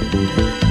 Música